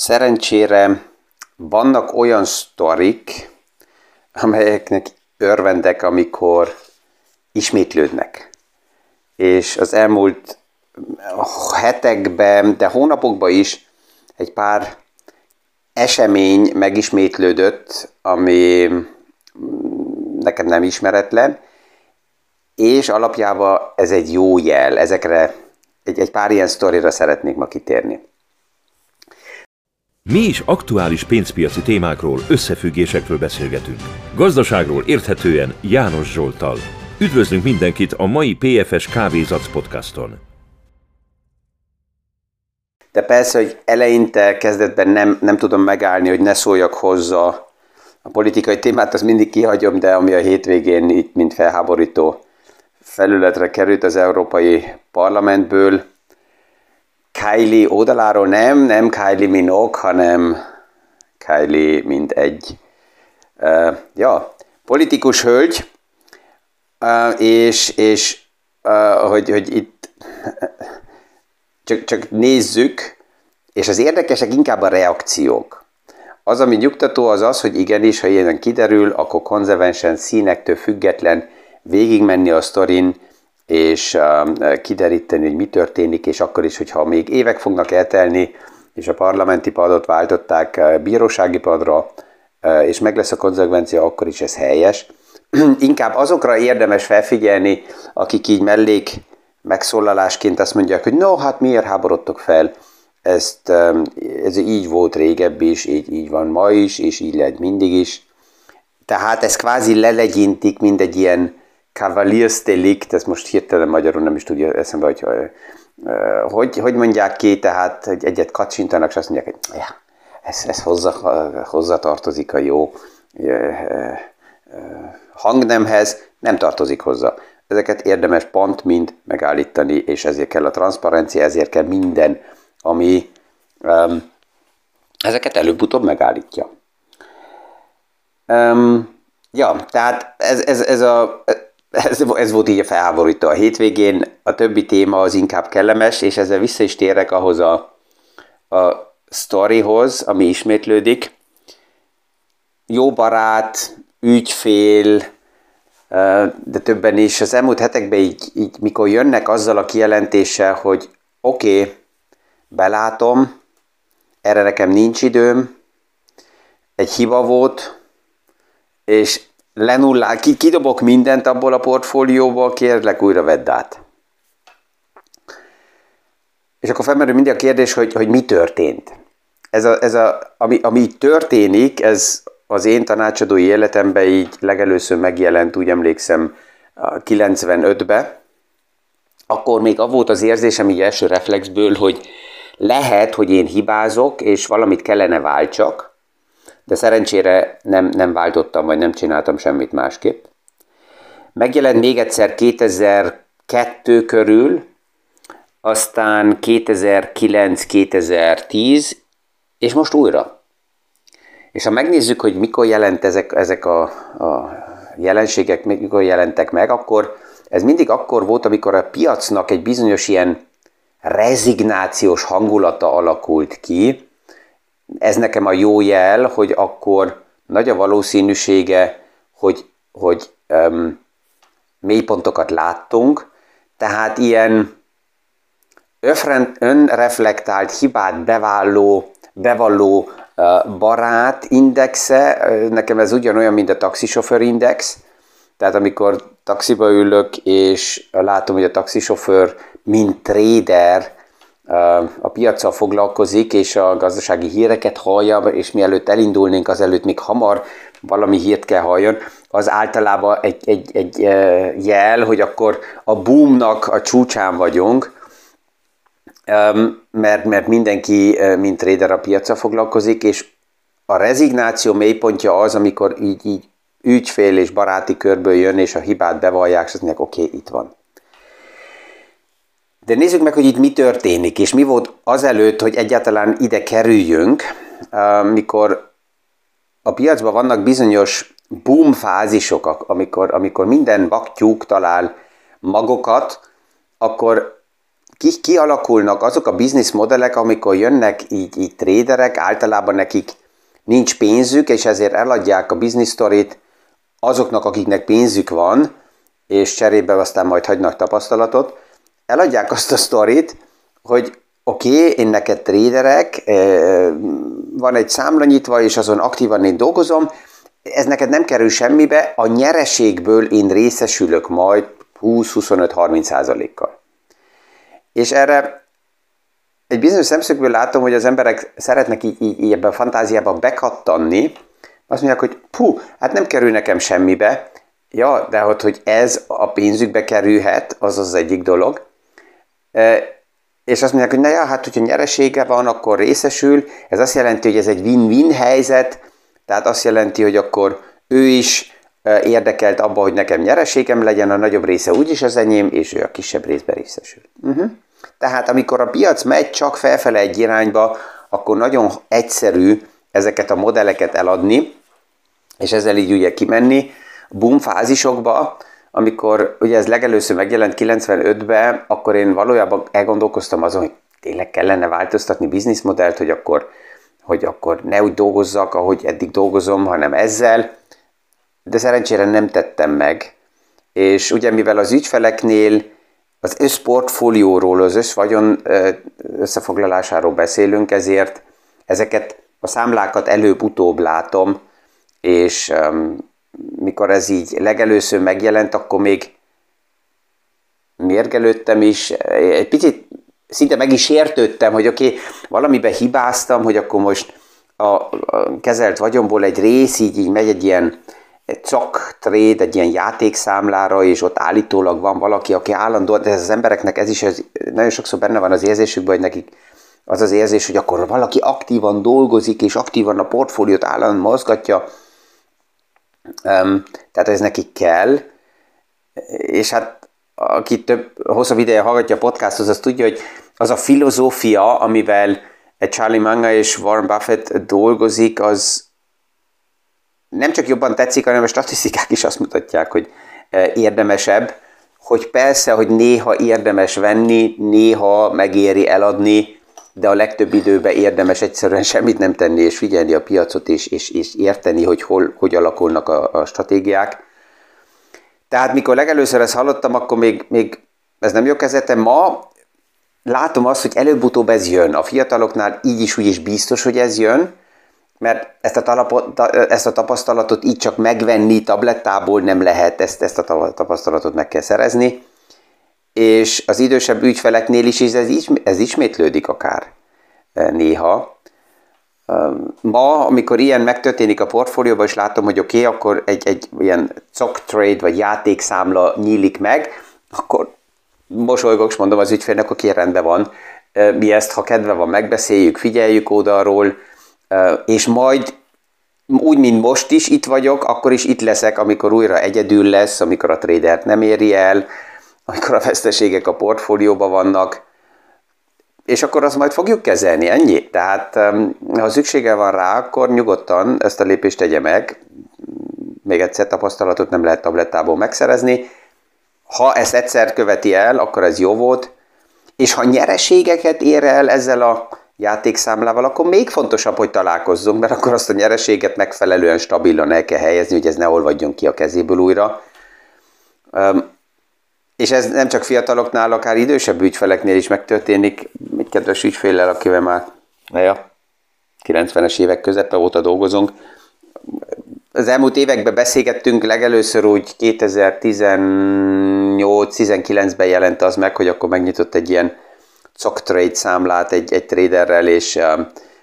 Szerencsére vannak olyan sztorik, amelyeknek örvendek, amikor ismétlődnek. És az elmúlt hetekben, de hónapokban is egy pár esemény megismétlődött, ami nekem nem ismeretlen, és alapjában ez egy jó jel, ezekre egy, egy pár ilyen sztorira szeretnék ma kitérni. Mi is aktuális pénzpiaci témákról, összefüggésekről beszélgetünk. Gazdaságról érthetően János Zsoltal. Üdvözlünk mindenkit a mai PFS Kávézac podcaston. De persze, hogy eleinte, kezdetben nem, nem tudom megállni, hogy ne szóljak hozzá a politikai témát, azt mindig kihagyom, de ami a hétvégén itt, mint felháborító felületre került az Európai Parlamentből, Kylie oldaláról nem, nem Kylie Minogue, hanem Kylie mint egy uh, ja, politikus hölgy, uh, és, és uh, hogy, hogy itt csak, csak nézzük, és az érdekesek inkább a reakciók. Az, ami nyugtató, az az, hogy igenis, ha ilyen kiderül, akkor konzervensen színektől független végigmenni a sztorin, és kideríteni, hogy mi történik, és akkor is, hogyha még évek fognak eltelni, és a parlamenti padot váltották bírósági padra, és meg lesz a konzekvencia, akkor is ez helyes. Inkább azokra érdemes felfigyelni, akik így mellék megszólalásként azt mondják, hogy no, hát miért háborodtok fel, ezt, ez így volt régebb is, így, így van ma is, és így lehet mindig is. Tehát ez kvázi lelegyintik, mint egy ilyen Cavaliersdelikt, ez most hirtelen magyarul nem is tudja eszembe, hogy hogy, hogy mondják ki, tehát hogy egyet kacsintanak, és azt mondják, hogy ja, ez, ez hozzá, hozzá tartozik a jó hangnemhez, nem tartozik hozzá. Ezeket érdemes pont mind megállítani, és ezért kell a transzparencia, ezért kell minden, ami um, ezeket előbb-utóbb megállítja. Um, ja, tehát ez, ez, ez a ez, ez volt így a felháborító a hétvégén, a többi téma az inkább kellemes, és ezzel vissza is térek ahhoz a, a sztorihoz, ami ismétlődik. Jó barát, ügyfél, de többen is az elmúlt hetekben így, így mikor jönnek azzal a kijelentéssel, hogy oké, okay, belátom, erre nekem nincs időm, egy hiba volt, és lenullál, kidobok mindent abból a portfólióból, kérlek újra vedd át. És akkor felmerül mindig a kérdés, hogy, hogy mi történt. Ez a, ez a, ami, ami történik, ez az én tanácsadói életemben így legelőször megjelent, úgy emlékszem, 95-be. Akkor még volt az érzésem így első reflexből, hogy lehet, hogy én hibázok, és valamit kellene váltsak, de szerencsére nem, nem váltottam, vagy nem csináltam semmit másképp. Megjelent még egyszer 2002 körül, aztán 2009-2010, és most újra. És ha megnézzük, hogy mikor jelent ezek, ezek a, a jelenségek, mikor jelentek meg, akkor ez mindig akkor volt, amikor a piacnak egy bizonyos ilyen rezignációs hangulata alakult ki, ez nekem a jó jel, hogy akkor nagy a valószínűsége, hogy, hogy um, mélypontokat láttunk, tehát ilyen önreflektált, hibát bevalló, bevalló barát indexe, nekem ez ugyanolyan, mint a taxisofőr index, tehát amikor taxiba ülök, és látom, hogy a taxisofőr, mint trader, a piacsal foglalkozik, és a gazdasági híreket hallja, és mielőtt elindulnénk, azelőtt még hamar valami hírt kell halljon, az általában egy, egy, egy jel, hogy akkor a boomnak a csúcsán vagyunk, mert, mert mindenki, mint trader a piacsal foglalkozik, és a rezignáció mélypontja az, amikor így, így ügyfél és baráti körből jön, és a hibát bevallják, és azt mondják, oké, okay, itt van. De nézzük meg, hogy itt mi történik, és mi volt azelőtt, hogy egyáltalán ide kerüljünk, mikor a piacban vannak bizonyos boom fázisok, amikor, amikor minden baktyúk talál magokat, akkor ki, kialakulnak azok a bizniszmodellek, amikor jönnek így, így tréderek, általában nekik nincs pénzük, és ezért eladják a business storyt azoknak, akiknek pénzük van, és cserébe aztán majd hagynak tapasztalatot, eladják azt a sztorit, hogy oké, okay, én neked tréderek, van egy számla nyitva, és azon aktívan én dolgozom, ez neked nem kerül semmibe, a nyereségből én részesülök majd 20-25-30 százalékkal. És erre egy bizonyos szemszögből látom, hogy az emberek szeretnek így, így, így ebben a fantáziába bekattanni, azt mondják, hogy puh, hát nem kerül nekem semmibe, ja, de hogy, hogy ez a pénzükbe kerülhet, az az egyik dolog. És azt mondják, hogy na ja, hát hogyha nyeresége van, akkor részesül. Ez azt jelenti, hogy ez egy win-win helyzet, tehát azt jelenti, hogy akkor ő is érdekelt abba, hogy nekem nyereségem legyen, a nagyobb része úgyis az enyém, és ő a kisebb részben részesül. Uh-huh. Tehát amikor a piac megy csak felfele egy irányba, akkor nagyon egyszerű ezeket a modelleket eladni, és ezzel így ugye kimenni boom fázisokba, amikor ugye ez legelőször megjelent 95-ben, akkor én valójában elgondolkoztam azon, hogy tényleg kellene változtatni bizniszmodellt, hogy akkor, hogy akkor ne úgy dolgozzak, ahogy eddig dolgozom, hanem ezzel, de szerencsére nem tettem meg. És ugye mivel az ügyfeleknél az összportfólióról, az összvagyon összefoglalásáról beszélünk, ezért ezeket a számlákat előbb-utóbb látom, és mikor ez így legelőször megjelent, akkor még mérgelődtem is, egy picit szinte meg is értődtem, hogy oké, okay, valamiben hibáztam, hogy akkor most a, a kezelt vagyomból egy rész így, így megy egy ilyen egy cok trade, egy ilyen játékszámlára, és ott állítólag van valaki, aki állandóan, de ez az embereknek ez is, ez, nagyon sokszor benne van az érzésükben, hogy nekik az az érzés, hogy akkor valaki aktívan dolgozik, és aktívan a portfóliót állandóan mozgatja, tehát ez nekik kell, és hát aki több, hosszabb ideje hallgatja a podcastot, az tudja, hogy az a filozófia, amivel Charlie Manga és Warren Buffett dolgozik, az, nem csak jobban tetszik, hanem a statisztikák is azt mutatják, hogy e, érdemesebb, hogy persze, hogy néha érdemes venni, néha megéri eladni, de a legtöbb időben érdemes egyszerűen semmit nem tenni, és figyelni a piacot, és, és, és érteni, hogy hol, hogy alakulnak a, a stratégiák. Tehát mikor legelőször ezt hallottam, akkor még, még ez nem jó kezetem. Ma látom azt, hogy előbb-utóbb ez jön. A fiataloknál így is úgy is biztos, hogy ez jön, mert ezt a, talapot, ezt a tapasztalatot így csak megvenni tablettából nem lehet, ezt, ezt a tapasztalatot meg kell szerezni, és az idősebb ügyfeleknél is ez, ez ismétlődik akár e, néha. Ma, amikor ilyen megtörténik a portfólióban, és látom, hogy oké, okay, akkor egy, egy ilyen stock trade vagy játékszámla nyílik meg, akkor mosolygok, és mondom az ügyfélnek, oké, rendben van, e, mi ezt, ha kedve van, megbeszéljük, figyeljük oldalról, és majd úgy, mint most is itt vagyok, akkor is itt leszek, amikor újra egyedül lesz, amikor a tradert nem éri el, amikor a veszteségek a portfólióban vannak, és akkor azt majd fogjuk kezelni, ennyi. Tehát ha szüksége van rá, akkor nyugodtan ezt a lépést tegye meg. Még egyszer tapasztalatot nem lehet tablettából megszerezni. Ha ezt egyszer követi el, akkor ez jó volt. És ha nyereségeket ér el ezzel a játékszámlával, akkor még fontosabb, hogy találkozzunk, mert akkor azt a nyereséget megfelelően stabilan el kell helyezni, hogy ez ne olvadjon ki a kezéből újra. És ez nem csak fiataloknál, akár idősebb ügyfeleknél is megtörténik. Egy kedves ügyféllel, akivel már ja, 90-es évek közepe óta dolgozunk. Az elmúlt években beszélgettünk, legelőször úgy 2018-19-ben jelent az meg, hogy akkor megnyitott egy ilyen stock trade számlát egy, egy traderrel, és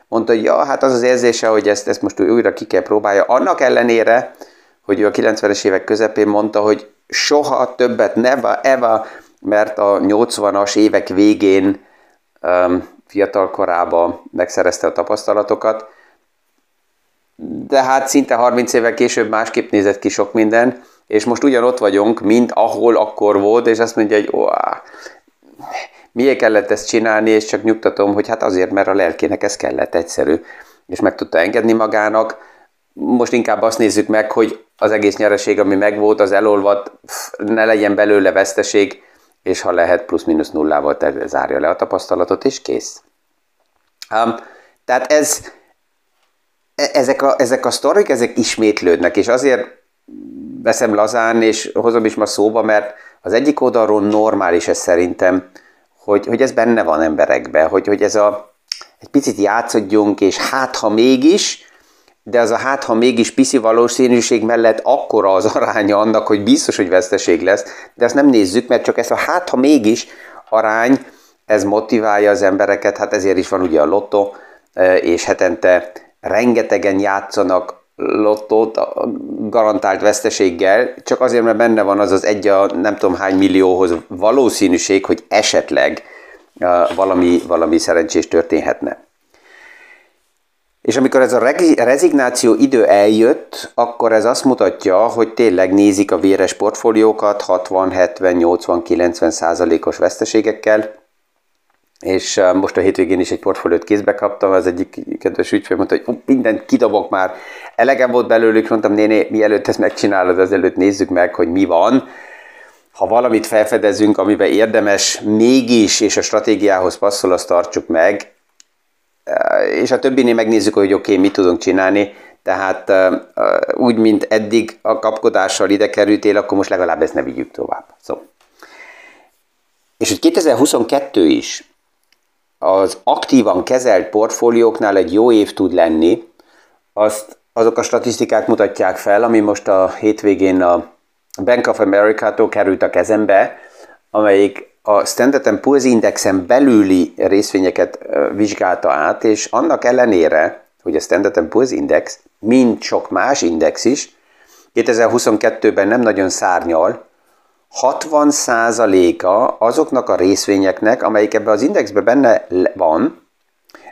mondta, hogy ja, hát az az érzése, hogy ezt, ezt most újra ki kell próbálja. Annak ellenére, hogy ő a 90-es évek közepén mondta, hogy soha többet, never, ever, mert a 80-as évek végén um, fiatal korában megszerezte a tapasztalatokat, de hát szinte 30 évvel később másképp nézett ki sok minden, és most ugyanott vagyunk, mint ahol akkor volt, és azt mondja, hogy ó, miért kellett ezt csinálni, és csak nyugtatom, hogy hát azért, mert a lelkének ez kellett egyszerű, és meg tudta engedni magának. Most inkább azt nézzük meg, hogy az egész nyereség, ami megvolt, az elolvadt, ne legyen belőle veszteség, és ha lehet, plusz-minusz nullával zárja le a tapasztalatot, és kész. Um, tehát ez, e, ezek a, ezek a sztorik, ezek ismétlődnek, és azért veszem lazán, és hozom is ma szóba, mert az egyik oldalról normális ez szerintem, hogy, hogy ez benne van emberekben, hogy, hogy ez a, egy picit játszodjunk, és hát ha mégis, de az a hát ha mégis piszi valószínűség mellett akkora az aránya annak, hogy biztos, hogy veszteség lesz, de azt nem nézzük, mert csak ez a hát ha mégis arány, ez motiválja az embereket, hát ezért is van ugye a lotto, e, és hetente rengetegen játszanak lottót garantált veszteséggel, csak azért, mert benne van az az egy a nem tudom hány millióhoz valószínűség, hogy esetleg e, valami, valami szerencsés történhetne. És amikor ez a rezignáció idő eljött, akkor ez azt mutatja, hogy tényleg nézik a véres portfóliókat 60, 70, 80, 90 százalékos veszteségekkel, és most a hétvégén is egy portfóliót kézbe kaptam, az egyik kedves ügyfél mondta, hogy mindent kidobok már, elegem volt belőlük, mondtam, néné, mielőtt ezt megcsinálod, azelőtt nézzük meg, hogy mi van, ha valamit felfedezünk, amiben érdemes mégis, és a stratégiához passzol, azt tartsuk meg, és a többinél megnézzük, hogy oké, okay, mit tudunk csinálni, tehát úgy, mint eddig a kapkodással ide kerültél, akkor most legalább ezt ne vigyük tovább. Szóval. És hogy 2022 is az aktívan kezelt portfólióknál egy jó év tud lenni, azt azok a statisztikák mutatják fel, ami most a hétvégén a Bank of America-tól került a kezembe, amelyik a Standard Poor's Indexen belüli részvényeket vizsgálta át, és annak ellenére, hogy a Standard Poor's Index, mint sok más index is, 2022-ben nem nagyon szárnyal, 60%-a azoknak a részvényeknek, amelyik ebbe az indexbe benne van,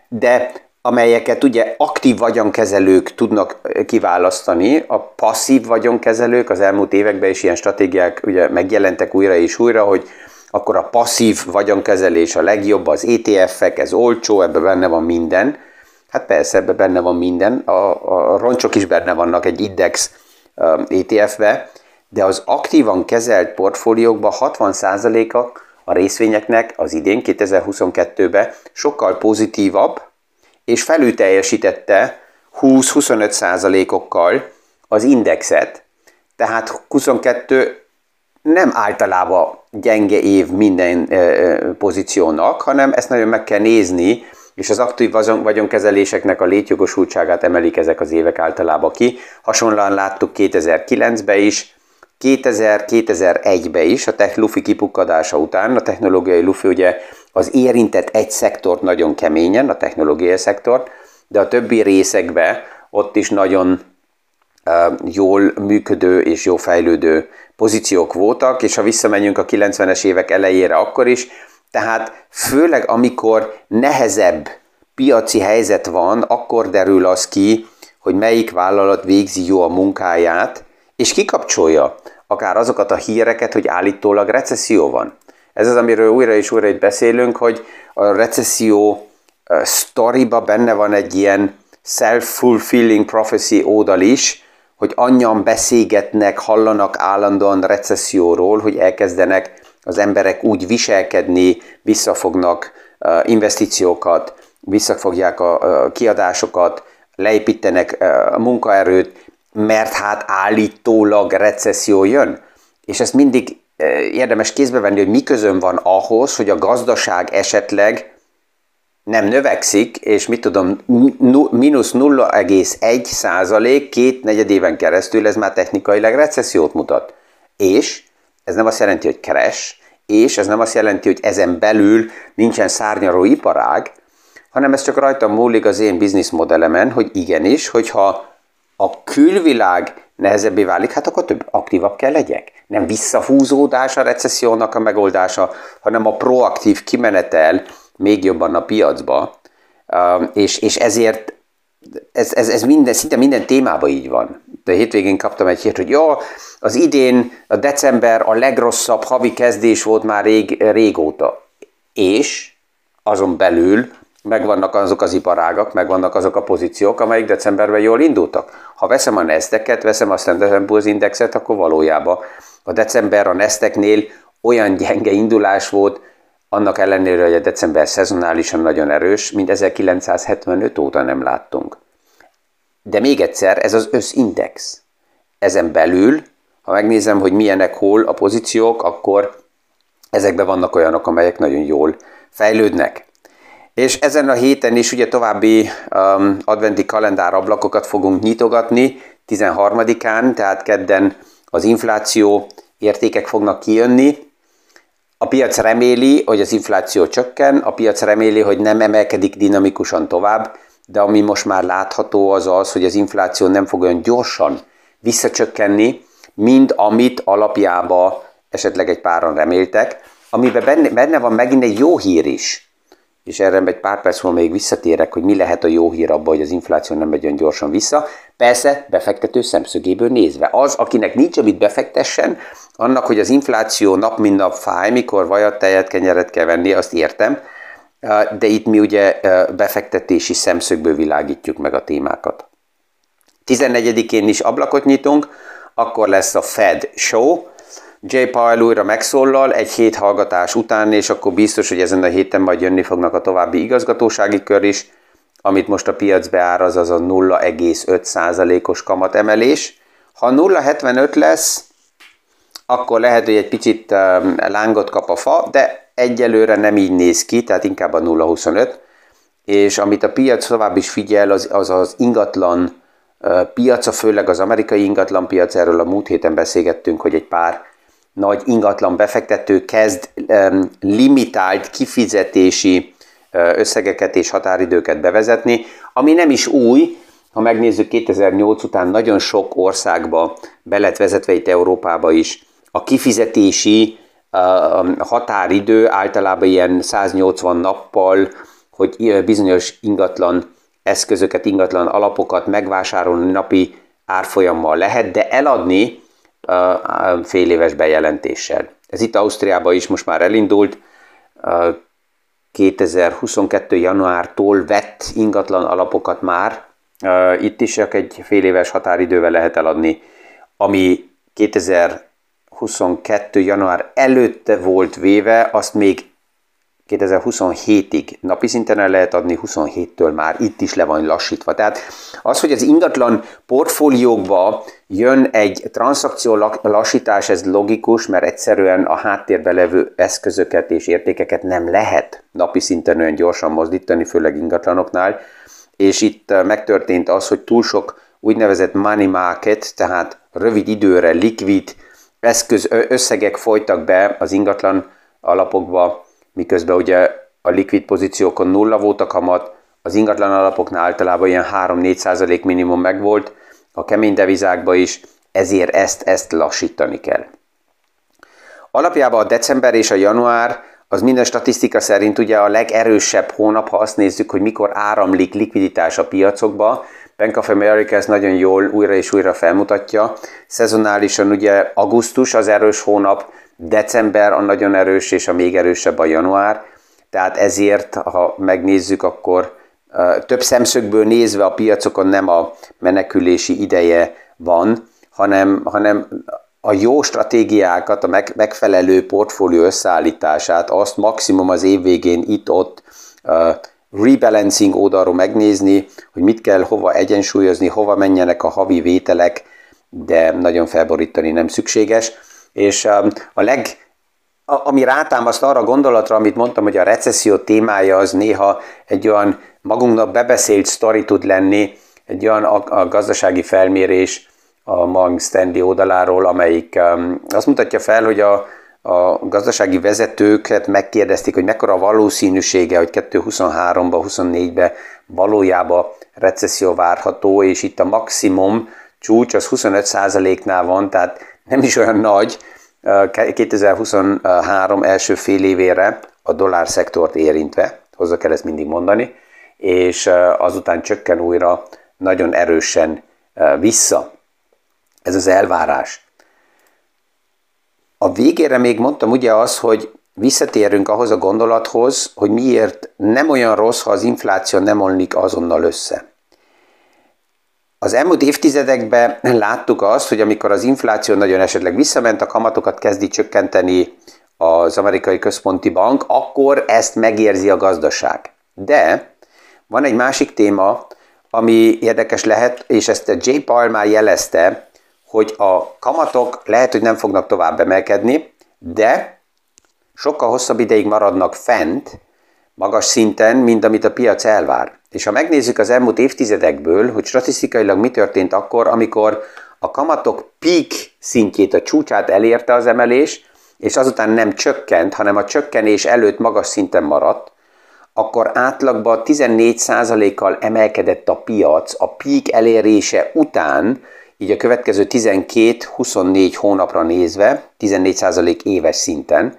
de amelyeket ugye aktív vagyonkezelők tudnak kiválasztani, a passzív vagyonkezelők az elmúlt években is ilyen stratégiák ugye megjelentek újra és újra, hogy akkor a passzív vagyonkezelés a legjobb, az ETF-ek, ez olcsó, ebben benne van minden. Hát persze, ebben benne van minden, a, a roncsok is benne vannak egy index ETF-be, de az aktívan kezelt portfóliókban 60%-a a részvényeknek az idén 2022-ben sokkal pozitívabb, és felülteljesítette 20-25%-okkal az indexet, tehát 22 nem általában gyenge év minden pozíciónak, hanem ezt nagyon meg kell nézni, és az aktív vagyonkezeléseknek a létjogosultságát emelik ezek az évek általában ki. Hasonlóan láttuk 2009-ben is, 2000-2001-ben is, a tech lufi kipukkadása után, a technológiai lufi ugye az érintett egy szektort nagyon keményen, a technológiai szektort, de a többi részekben ott is nagyon jól működő és jó fejlődő pozíciók voltak, és ha visszamegyünk a 90-es évek elejére akkor is, tehát főleg amikor nehezebb piaci helyzet van, akkor derül az ki, hogy melyik vállalat végzi jó a munkáját, és kikapcsolja akár azokat a híreket, hogy állítólag recesszió van. Ez az, amiről újra és újra itt beszélünk, hogy a recesszió sztoriba benne van egy ilyen self-fulfilling prophecy oldal is, hogy annyian beszélgetnek, hallanak állandóan recesszióról, hogy elkezdenek az emberek úgy viselkedni, visszafognak investíciókat, visszafogják a kiadásokat, leépítenek munkaerőt, mert hát állítólag recesszió jön. És ezt mindig érdemes kézbe venni, hogy mi közön van ahhoz, hogy a gazdaság esetleg nem növekszik, és mit tudom, mínusz 0,1 százalék két negyedéven keresztül, ez már technikailag recessziót mutat. És ez nem azt jelenti, hogy keres, és ez nem azt jelenti, hogy ezen belül nincsen szárnyaró iparág, hanem ez csak rajtam múlik az én bizniszmodellemen, hogy igenis, hogyha a külvilág nehezebbé válik, hát akkor több aktívabb kell legyek. Nem visszahúzódás a recessziónak a megoldása, hanem a proaktív kimenetel, még jobban a piacba, um, és, és ezért ez, ez, ez minden, szinte minden témában így van. De hétvégén kaptam egy hírt, hogy jó, az idén, a december a legrosszabb havi kezdés volt már rég, régóta. És azon belül megvannak azok az iparágak, megvannak azok a pozíciók, amelyik decemberben jól indultak. Ha veszem a Nasdaq-et, veszem a Standard Poor's Indexet, akkor valójában a december a Nasdaq-nél olyan gyenge indulás volt, annak ellenére, hogy a december szezonálisan nagyon erős, mint 1975 óta nem láttunk. De még egyszer, ez az összindex. Ezen belül, ha megnézem, hogy milyenek hol a pozíciók, akkor ezekben vannak olyanok, amelyek nagyon jól fejlődnek. És ezen a héten is ugye további um, adventi kalendárablakokat fogunk nyitogatni, 13-án, tehát kedden az infláció értékek fognak kijönni. A piac reméli, hogy az infláció csökken, a piac reméli, hogy nem emelkedik dinamikusan tovább, de ami most már látható az az, hogy az infláció nem fog olyan gyorsan visszacsökkenni, mint amit alapjába esetleg egy páran reméltek, amiben benne, benne van megint egy jó hír is. És erre egy pár perc múlva még visszatérek, hogy mi lehet a jó hír abban, hogy az infláció nem megy olyan gyorsan vissza. Persze, befektető szemszögéből nézve. Az, akinek nincs, amit befektessen, annak, hogy az infláció nap mint nap fáj, mikor vajat, tejet, kenyeret kell venni, azt értem, de itt mi ugye befektetési szemszögből világítjuk meg a témákat. 14-én is ablakot nyitunk, akkor lesz a Fed Show, J. Powell újra megszólal egy hét hallgatás után, és akkor biztos, hogy ezen a héten majd jönni fognak a további igazgatósági kör is, amit most a piac beáraz, az a 0,5%-os kamatemelés. Ha 0,75 lesz, akkor lehet, hogy egy picit lángot kap a fa, de egyelőre nem így néz ki, tehát inkább a 0,25. És amit a piac tovább is figyel, az az, az ingatlan piaca, főleg az amerikai ingatlan piac, erről a múlt héten beszélgettünk, hogy egy pár nagy ingatlan befektető kezd limitált kifizetési összegeket és határidőket bevezetni, ami nem is új, ha megnézzük 2008 után nagyon sok országba be lett vezetve itt Európába is, a kifizetési határidő általában ilyen 180 nappal, hogy bizonyos ingatlan eszközöket, ingatlan alapokat megvásárolni napi árfolyammal lehet, de eladni fél éves bejelentéssel. Ez itt Ausztriában is most már elindult, 2022. januártól vett ingatlan alapokat már, itt is csak egy fél éves határidővel lehet eladni, ami 2022. január előtt volt véve, azt még 2027-ig napi szinten el lehet adni, 27-től már itt is le van lassítva. Tehát az, hogy az ingatlan portfóliókba jön egy transzakció lassítás, ez logikus, mert egyszerűen a háttérbe levő eszközöket és értékeket nem lehet napi szinten olyan gyorsan mozdítani, főleg ingatlanoknál, és itt megtörtént az, hogy túl sok úgynevezett money market, tehát rövid időre likvid eszköz, összegek folytak be az ingatlan alapokba, miközben ugye a likvid pozíciókon nulla volt a kamat, az ingatlan alapoknál általában ilyen 3-4 százalék minimum megvolt, a kemény devizákba is, ezért ezt, ezt lassítani kell. Alapjában a december és a január az minden statisztika szerint ugye a legerősebb hónap, ha azt nézzük, hogy mikor áramlik likviditás a piacokba. Bank of America ezt nagyon jól újra és újra felmutatja. Szezonálisan ugye augusztus az erős hónap, december a nagyon erős, és a még erősebb a január. Tehát ezért, ha megnézzük, akkor több szemszögből nézve a piacokon nem a menekülési ideje van, hanem, hanem a jó stratégiákat, a megfelelő portfólió összeállítását, azt maximum az év végén itt-ott rebalancing oldalról megnézni, hogy mit kell hova egyensúlyozni, hova menjenek a havi vételek, de nagyon felborítani nem szükséges. És um, a leg, ami rátámaszt arra a gondolatra, amit mondtam, hogy a recesszió témája az néha egy olyan magunknak bebeszélt sztori tud lenni, egy olyan a, a gazdasági felmérés a Morgan Stanley oldaláról, amelyik um, azt mutatja fel, hogy a, a gazdasági vezetőket megkérdezték, hogy mekkora a valószínűsége, hogy 2023-ba, 24-be valójában recesszió várható, és itt a maximum csúcs az 25%-nál van, tehát nem is olyan nagy, 2023 első fél évére a dollár szektort érintve, hozzá kell ezt mindig mondani, és azután csökken újra nagyon erősen vissza. Ez az elvárás. A végére még mondtam ugye az, hogy visszatérünk ahhoz a gondolathoz, hogy miért nem olyan rossz, ha az infláció nem omlik azonnal össze. Az elmúlt évtizedekben láttuk azt, hogy amikor az infláció nagyon esetleg visszament, a kamatokat kezdi csökkenteni az amerikai központi bank, akkor ezt megérzi a gazdaság. De van egy másik téma, ami érdekes lehet, és ezt a J. Paul már jelezte, hogy a kamatok lehet, hogy nem fognak tovább emelkedni, de sokkal hosszabb ideig maradnak fent, magas szinten, mint amit a piac elvár. És ha megnézzük az elmúlt évtizedekből, hogy statisztikailag mi történt akkor, amikor a kamatok peak szintjét, a csúcsát elérte az emelés, és azután nem csökkent, hanem a csökkenés előtt magas szinten maradt, akkor átlagban 14%-kal emelkedett a piac a peak elérése után, így a következő 12-24 hónapra nézve, 14% éves szinten,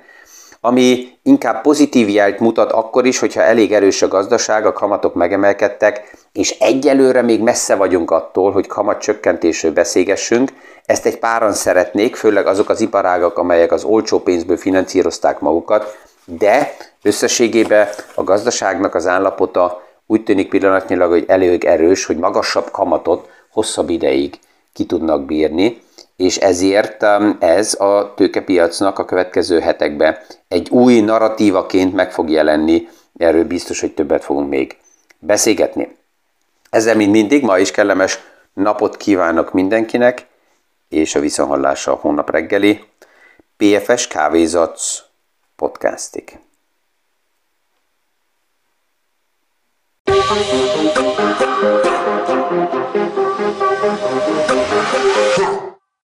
ami inkább pozitív jelt mutat akkor is, hogyha elég erős a gazdaság, a kamatok megemelkedtek, és egyelőre még messze vagyunk attól, hogy kamat csökkentésről beszélgessünk. Ezt egy páran szeretnék, főleg azok az iparágak, amelyek az olcsó pénzből finanszírozták magukat, de összességében a gazdaságnak az állapota úgy tűnik pillanatnyilag, hogy elég erős, hogy magasabb kamatot hosszabb ideig ki tudnak bírni, és ezért um, ez a tőkepiacnak a következő hetekben egy új narratívaként meg fog jelenni, erről biztos, hogy többet fogunk még beszélgetni. Ezzel, mint mindig, ma is kellemes napot kívánok mindenkinek, és a viszonhallása a hónap reggeli PFS Kávézac podcastig.